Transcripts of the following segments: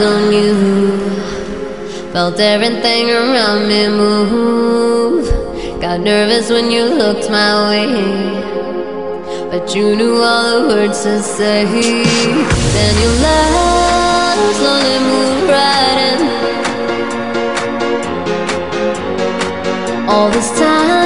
on you. Felt everything around me move. Got nervous when you looked my way. But you knew all the words to say. Then you laughed, slowly moved right in. All this time.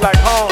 like home.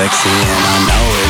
sexy and I know it.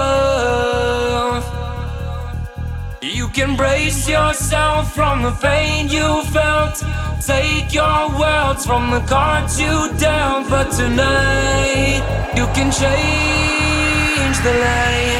above. You can brace yourself from the pain you felt. Take your words from the cards you dealt. But tonight, you can change the lane.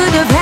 그녀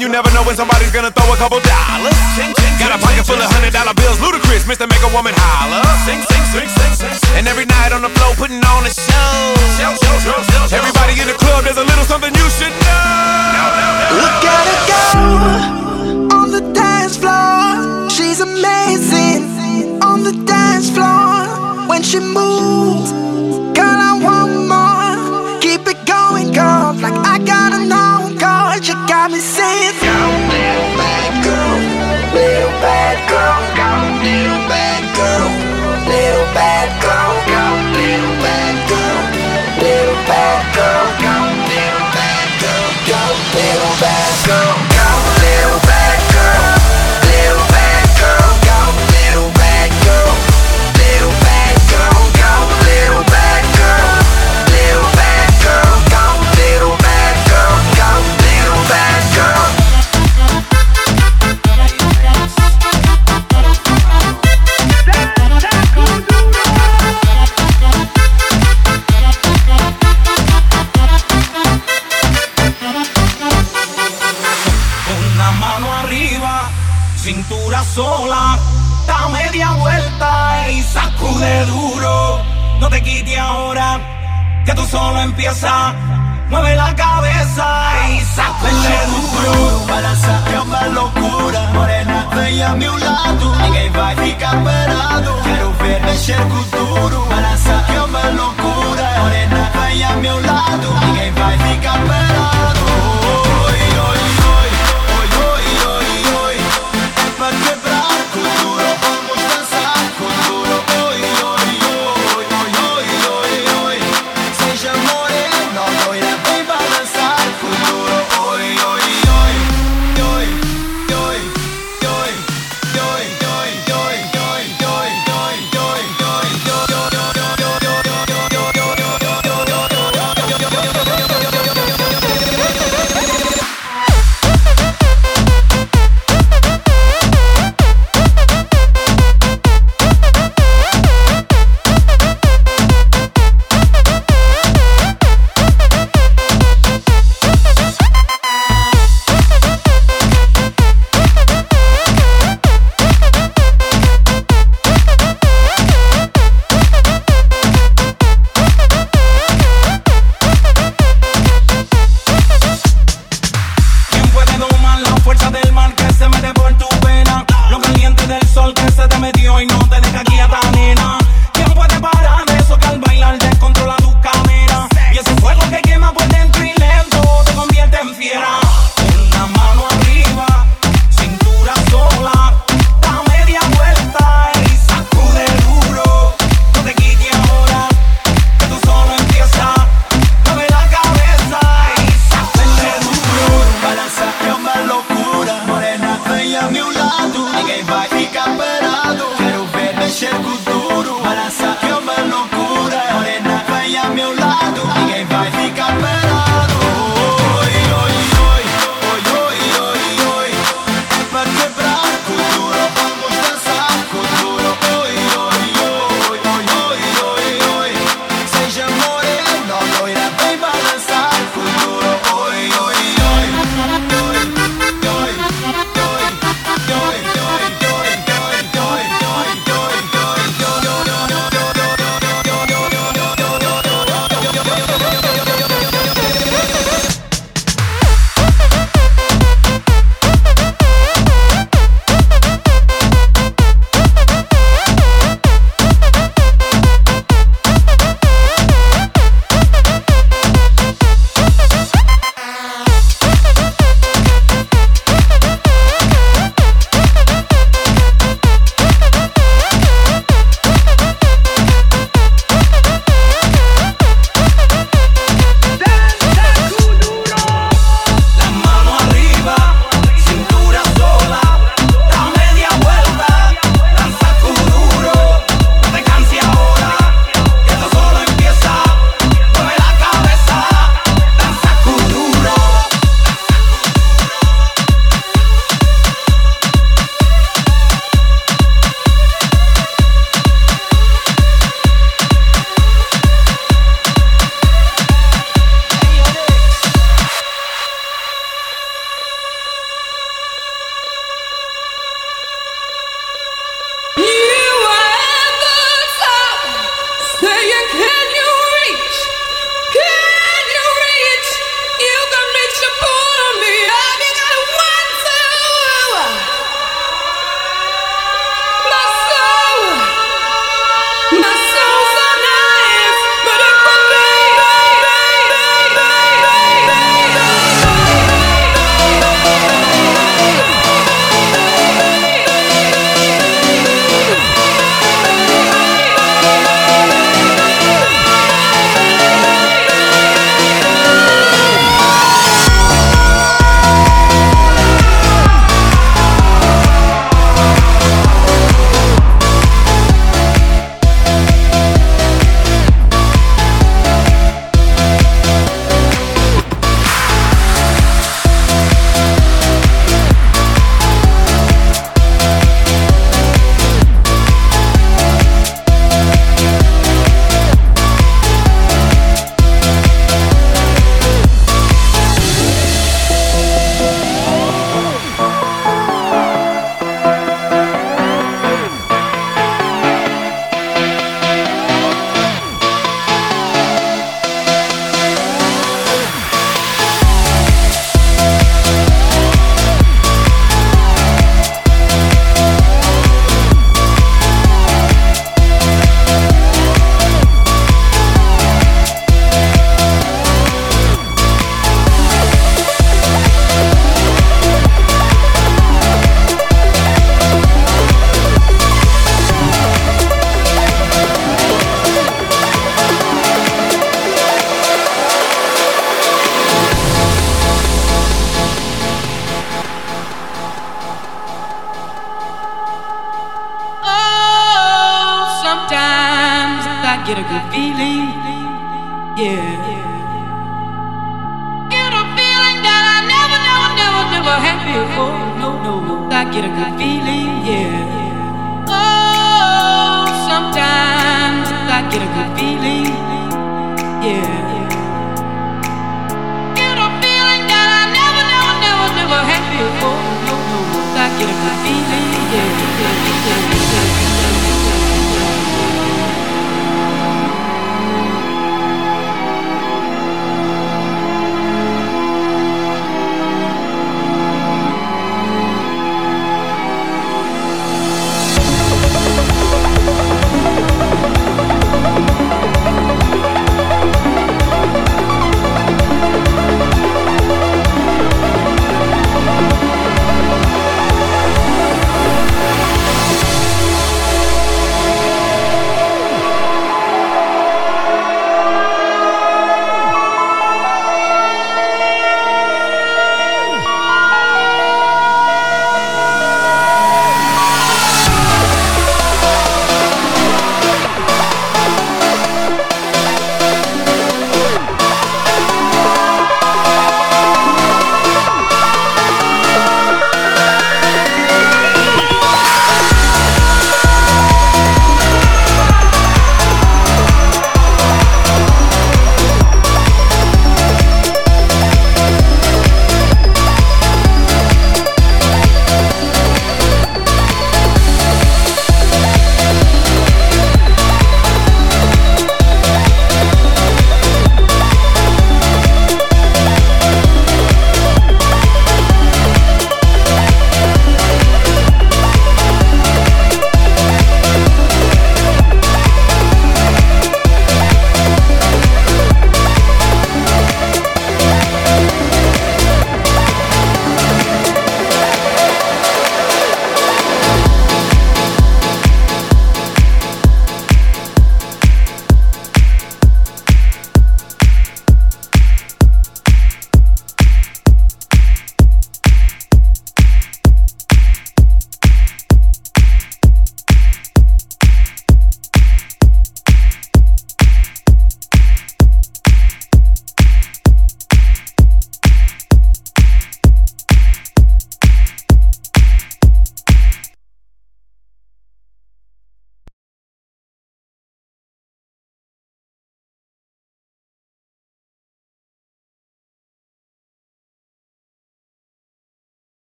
you never know when somebody's gonna throw a couple dollars. Ching, ching, Got a pocket full of hundred dollar bills, Ludacris, Mr. Make a Woman holler. Sing, sing, sing, sing, sing. And every night on the floor, putting on a show. show, show, show, show everybody in the club, there's a little something you should know. Look at her go on the dance floor. She's amazing on the dance floor when she moves. Girl, I want more. Keep it going, girl, like I got me saying no. te quite ahora, que tú solo empieza. Mueve la cabeza y sacude duro. Balanza es una locura. Morena, bella a mi lado. Ninguém vai ficar parado. Quero ver mexer com duro. Balança é uma loucura. Morena, bella a mi lado. Ninguém vai ficar parado.